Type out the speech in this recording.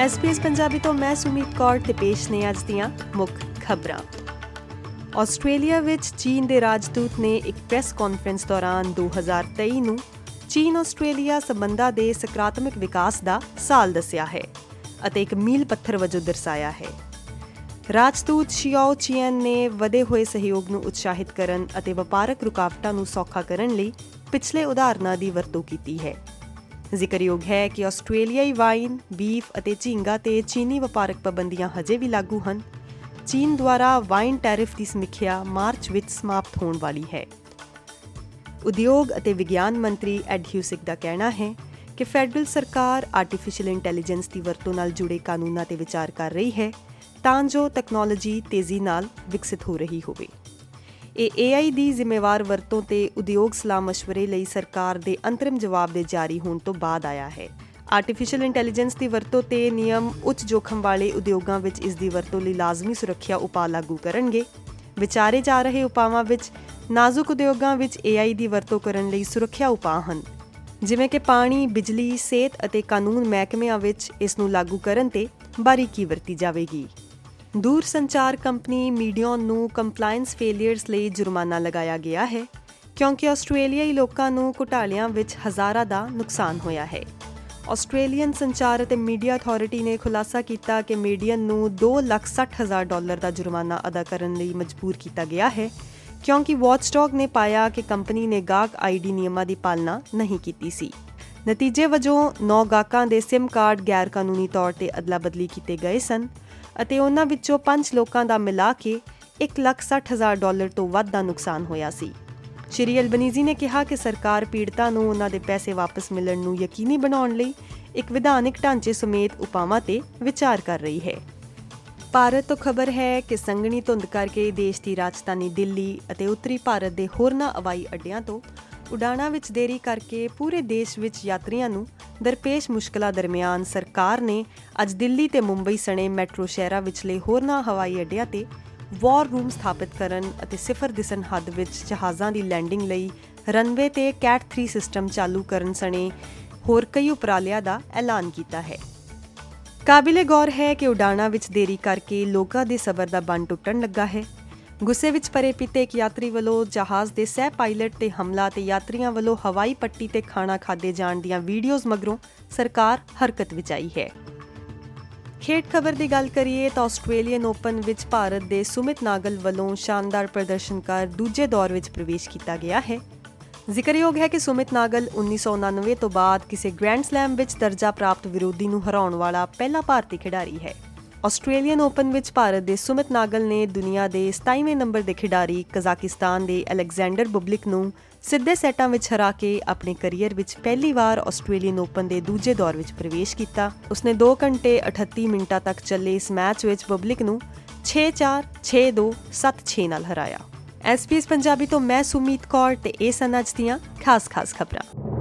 SPS Punjabi ਤੋਂ ਮੈਂ ਸੁਮੀਤ ਕੌਰ ਤੇ ਪੇਸ਼ ਨੇ ਅੱਜ ਦੀਆਂ ਮੁੱਖ ਖਬਰਾਂ। ਆਸਟ੍ਰੇਲੀਆ ਵਿੱਚ ਚੀਨ ਦੇ ਰਾਜਦੂਤ ਨੇ ਇੱਕ ਪ੍ਰੈਸ ਕਾਨਫਰੰਸ ਦੌਰਾਨ 2023 ਨੂੰ ਚੀਨ ਆਸਟ੍ਰੇਲੀਆ ਸਬੰਧਾਂ ਦੇ ਸਕਾਰਾਤਮਕ ਵਿਕਾਸ ਦਾ ਸਾਲ ਦੱਸਿਆ ਹੈ ਅਤੇ ਇੱਕ ਮੀਲ ਪੱਥਰ ਵਜੋਂ ਦਰਸਾਇਆ ਹੈ। ਰਾਜਦੂਤ ਸ਼ਿਆਓ ਚੀਨ ਨੇ ਵਧੇ ਹੋਏ ਸਹਿਯੋਗ ਨੂੰ ਉਤਸ਼ਾਹਿਤ ਕਰਨ ਅਤੇ ਵਪਾਰਕ ਰੁਕਾਵਟਾਂ ਨੂੰ ਸੌਖਾ ਕਰਨ ਲਈ ਪਿਛਲੇ ਉਦਾਹਰਨਾਂ ਦੀ ਵਰਤੋਂ ਕੀਤੀ ਹੈ। ਜ਼ਿਕਰਯੋਗ ਹੈ ਕਿ ਆਸਟ੍ਰੇਲੀਆਈ ਵਾਈਨ, ਬੀਫ ਅਤੇ ਝੀਂਗਾ ਤੇ ਚੀਨੀ ਵਪਾਰਕ ਪਾਬੰਦੀਆਂ ਹਜੇ ਵੀ ਲਾਗੂ ਹਨ। ਚੀਨ ਦੁਆਰਾ ਵਾਈਨ ਟੈਰਿਫ ਦੀ ਸਮੀਖਿਆ ਮਾਰਚ ਵਿੱਚ ਸਮਾਪਤ ਹੋਣ ਵਾਲੀ ਹੈ। ਉਦਯੋਗ ਅਤੇ ਵਿਗਿਆਨ ਮੰਤਰੀ ਐਡ ਹਿਊਸਿਕ ਦਾ ਕਹਿਣਾ ਹੈ ਕਿ ਫੈਡਰਲ ਸਰਕਾਰ ਆਰਟੀਫੀਸ਼ੀਅਲ ਇੰਟੈਲੀਜੈਂਸ ਦੀ ਵਰਤੋਂ ਨਾਲ ਜੁੜੇ ਕਾਨੂੰਨਾਂ ਤੇ ਵਿਚਾਰ ਕਰ ਰਹੀ ਹੈ ਤਾਂ ਜੋ ਟੈਕਨੋਲੋਜੀ ਤੇਜ਼ੀ ਨਾਲ ਵਿਕਸਿਤ ਹੋ ਰਹੀ ਹੋਵੇ। ਇਹ AI ਦੀ ਜ਼ਿੰਮੇਵਾਰ ਵਰਤੋਂ ਤੇ ਉਦਯੋਗ ਸਲਾਹ مشਵਰੇ ਲਈ ਸਰਕਾਰ ਦੇ ਅੰਤਰਿਮ ਜਵਾਬ ਦੇ ਜਾਰੀ ਹੋਣ ਤੋਂ ਬਾਅਦ ਆਇਆ ਹੈ। ਆਰਟੀਫੀਸ਼ੀਅਲ ਇੰਟੈਲੀਜੈਂਸ ਦੀ ਵਰਤੋਂ ਤੇ ਨਿਯਮ ਉੱਚ ਜੋਖਮ ਵਾਲੇ ਉਦਯੋਗਾਂ ਵਿੱਚ ਇਸ ਦੀ ਵਰਤੋਂ ਲਈ ਲਾਜ਼ਮੀ ਸੁਰੱਖਿਆ ਉਪਾਅ ਲਾਗੂ ਕਰਨਗੇ। ਵਿਚਾਰੇ ਜਾ ਰਹੇ ਉਪਾਵਾਂ ਵਿੱਚ ਨਾਜ਼ੁਕ ਉਦਯੋਗਾਂ ਵਿੱਚ AI ਦੀ ਵਰਤੋਂ ਕਰਨ ਲਈ ਸੁਰੱਖਿਆ ਉਪਾਅ ਹਨ ਜਿਵੇਂ ਕਿ ਪਾਣੀ, ਬਿਜਲੀ, ਸਿਹਤ ਅਤੇ ਕਾਨੂੰਨ ਮਹਿਕਮਿਆਂ ਵਿੱਚ ਇਸ ਨੂੰ ਲਾਗੂ ਕਰਨ ਤੇ ਬਾਰੀਕੀ ਵਰਤੀ ਜਾਵੇਗੀ। ਦੂਰ ਸੰਚਾਰ ਕੰਪਨੀ ਮੀਡੀਅਨ ਨੂੰ ਕੰਪਲਾਈਂਸ ਫੇਲਿਅਰਸ ਲਈ ਜੁਰਮਾਨਾ ਲਗਾਇਆ ਗਿਆ ਹੈ ਕਿਉਂਕਿ ਆਸਟ੍ਰੇਲੀਆਈ ਲੋਕਾਂ ਨੂੰ ਘੁਟਾਲਿਆਂ ਵਿੱਚ ਹਜ਼ਾਰਾਂ ਦਾ ਨੁਕਸਾਨ ਹੋਇਆ ਹੈ। ਆਸਟ੍ਰੇਲੀਅਨ ਸੰਚਾਰ ਅਤੇ ਮੀਡੀਆ ਅਥਾਰਟੀ ਨੇ ਖੁਲਾਸਾ ਕੀਤਾ ਕਿ ਮੀਡੀਅਨ ਨੂੰ 2,60,000 ਡਾਲਰ ਦਾ ਜੁਰਮਾਨਾ ਅਦਾ ਕਰਨ ਲਈ ਮਜਬੂਰ ਕੀਤਾ ਗਿਆ ਹੈ ਕਿਉਂਕਿ ਵਾਚਡੌਗ ਨੇ ਪਾਇਆ ਕਿ ਕੰਪਨੀ ਨੇ ਗਾਹਕ ਆਈਡੀ ਨਿਯਮਾਂ ਦੀ ਪਾਲਣਾ ਨਹੀਂ ਕੀਤੀ ਸੀ। ਨਤੀਜੇ ਵਜੋਂ 9 ਗਾਹਕਾਂ ਦੇ ਸਿਮ ਕਾਰਡ ਗੈਰ ਕਾਨੂੰਨੀ ਤੌਰ ਤੇ ਅਦਲਾ-ਬਦਲੀ ਕੀਤੇ ਗਏ ਸਨ ਅਤੇ ਉਹਨਾਂ ਵਿੱਚੋਂ 5 ਲੋਕਾਂ ਦਾ ਮਿਲਾ ਕੇ 1,60,000 ਡਾਲਰ ਤੋਂ ਵੱਧ ਦਾ ਨੁਕਸਾਨ ਹੋਇਆ ਸੀ। ਸ਼੍ਰੀ ਅਲਬਨੀਜ਼ੀ ਨੇ ਕਿਹਾ ਕਿ ਸਰਕਾਰ ਪੀੜਤਾਂ ਨੂੰ ਉਹਨਾਂ ਦੇ ਪੈਸੇ ਵਾਪਸ ਮਿਲਣ ਨੂੰ ਯਕੀਨੀ ਬਣਾਉਣ ਲਈ ਇੱਕ ਵਿਧਾਨਿਕ ਢਾਂਚੇ ਸਮੇਤ ਉਪਾਵਾਂ ਤੇ ਵਿਚਾਰ ਕਰ ਰਹੀ ਹੈ। ਭਾਰਤ ਤੋਂ ਖਬਰ ਹੈ ਕਿ ਸੰਗਣੀ ਧੁੰਦ ਕਰਕੇ ਦੇਸ਼ ਦੀ ਰਾਜਧਾਨੀ ਦਿੱਲੀ ਅਤੇ ਉੱਤਰੀ ਭਾਰਤ ਦੇ ਹੋਰਨਾਂ ਹਵਾਈ ਅੱਡਿਆਂ ਤੋਂ ਉਡਾਣਾਂ ਵਿੱਚ ਦੇਰੀ ਕਰਕੇ ਪੂਰੇ ਦੇਸ਼ ਵਿੱਚ ਯਾਤਰੀਆਂ ਨੂੰ ਦਰਪੇਸ਼ ਮੁਸ਼ਕਲਾਂ ਦਰਮਿਆਨ ਸਰਕਾਰ ਨੇ ਅੱਜ ਦਿੱਲੀ ਤੇ ਮੁੰਬਈ ਸਣੇ ਮੈਟਰੋ ਸ਼ਹਿਰਾਂ ਵਿਚਲੇ ਹੋਰਨਾਂ ਹਵਾਈ ਅੱਡਿਆਂ ਤੇ ਵਾਰ ਰੂਮ ਸਥਾਪਿਤ ਕਰਨ ਅਤੇ ਸਿਫਰ ਦਿਸਨ ਹੱਦ ਵਿੱਚ ਜਹਾਜ਼ਾਂ ਦੀ ਲੈਂਡਿੰਗ ਲਈ ਰਨਵੇ ਤੇ ਕੈਟ 3 ਸਿਸਟਮ ਚਾਲੂ ਕਰਨ ਸਣੇ ਹੋਰ ਕਈ ਉਪਰਾਲਿਆਂ ਦਾ ਐਲਾਨ ਕੀਤਾ ਹੈ। ਕਾਬਿਲੇ ਗੌਰ ਹੈ ਕਿ ਉਡਾਣਾਂ ਵਿੱਚ ਦੇਰੀ ਕਰਕੇ ਲੋਕਾਂ ਦੇ ਸਬਰ ਦਾ ਬੰਨ ਟੁੱਟਣ ਲੱਗਾ ਹੈ। ਗੁੱਸੇ ਵਿੱਚ ਪਰੇ ਪਿੱਤੇ ਇੱਕ ਯਾਤਰੀ ਵੱਲੋਂ ਜਹਾਜ਼ ਦੇ ਸਹਿ ਪਾਇਲਟ ਤੇ ਹਮਲਾ ਤੇ ਯਾਤਰੀਆਂ ਵੱਲੋਂ ਹਵਾਈ ਪੱਟੀ ਤੇ ਖਾਣਾ ਖਾਦੇ ਜਾਣ ਦੀਆਂ ਵੀਡੀਓਜ਼ ਮਗਰੋਂ ਸਰਕਾਰ ਹਰਕਤ ਵਿੱਚ ਆਈ ਹੈ। ਖੇਡ ਖਬਰ ਦੀ ਗੱਲ ਕਰੀਏ ਤਾਂ ਆਸਟ੍ਰੇਲੀਅਨ ਓਪਨ ਵਿੱਚ ਭਾਰਤ ਦੇ ਸੁਮਿਤ ਨਾਗਲ ਵੱਲੋਂ ਸ਼ਾਨਦਾਰ ਪ੍ਰਦਰਸ਼ਨ ਕਰ ਦੂਜੇ ਦੌਰ ਵਿੱਚ ਪ੍ਰਵੇਸ਼ ਕੀਤਾ ਗਿਆ ਹੈ। ਜ਼ਿਕਰਯੋਗ ਹੈ ਕਿ ਸੁਮਿਤ ਨਾਗਲ 1999 ਤੋਂ ਬਾਅਦ ਕਿਸੇ ਗ੍ਰੈਂਡ ਸਲੈਮ ਵਿੱਚ ਦਰਜਾ ਪ੍ਰਾਪਤ ਵਿਰੋਧੀ ਨੂੰ ਹਰਾਉਣ ਵਾਲਾ ਪਹਿਲਾ ਭਾਰਤੀ ਖਿਡਾਰੀ ਹੈ। ਆਸਟ੍ਰੇਲੀਅਨ ਓਪਨ ਵਿੱਚ ਭਾਰਤ ਦੇ ਸੁਮਿਤ ਨਾਗਲ ਨੇ ਦੁਨੀਆ ਦੇ 27ਵੇਂ ਨੰਬਰ ਦੇ ਖਿਡਾਰੀ ਕਜ਼ਾਕਿਸਤਾਨ ਦੇ ਅਲੈਗਜ਼ੈਂਡਰ ਬੁਬਲਿਕ ਨੂੰ ਸਿੱਧੇ ਸੈਟਾਂ ਵਿੱਚ ਹਰਾ ਕੇ ਆਪਣੇ ਕੈਰੀਅਰ ਵਿੱਚ ਪਹਿਲੀ ਵਾਰ ਆਸਟ੍ਰੇਲੀਅਨ ਓਪਨ ਦੇ ਦੂਜੇ ਦੌਰ ਵਿੱਚ ਪ੍ਰਵੇਸ਼ ਕੀਤਾ। ਉਸਨੇ 2 ਘੰਟੇ 38 ਮਿੰਟਾਂ ਤੱਕ ਚੱਲੇ ਇਸ ਮੈਚ ਵਿੱਚ ਬੁਬਲਿਕ ਨੂੰ 6-4, 6-2, 7-6 ਨਾਲ ਹਰਾਇਆ। ਐਸਪੀਐਸ ਪੰਜਾਬੀ ਤੋਂ ਮੈਂ ਸੁਮੀਤ ਕੌਰ ਤੇ ਇਹ ਸਨ ਅੱਜ ਦੀਆਂ ਖਾਸ-ਖਾਸ ਖਬਰਾਂ।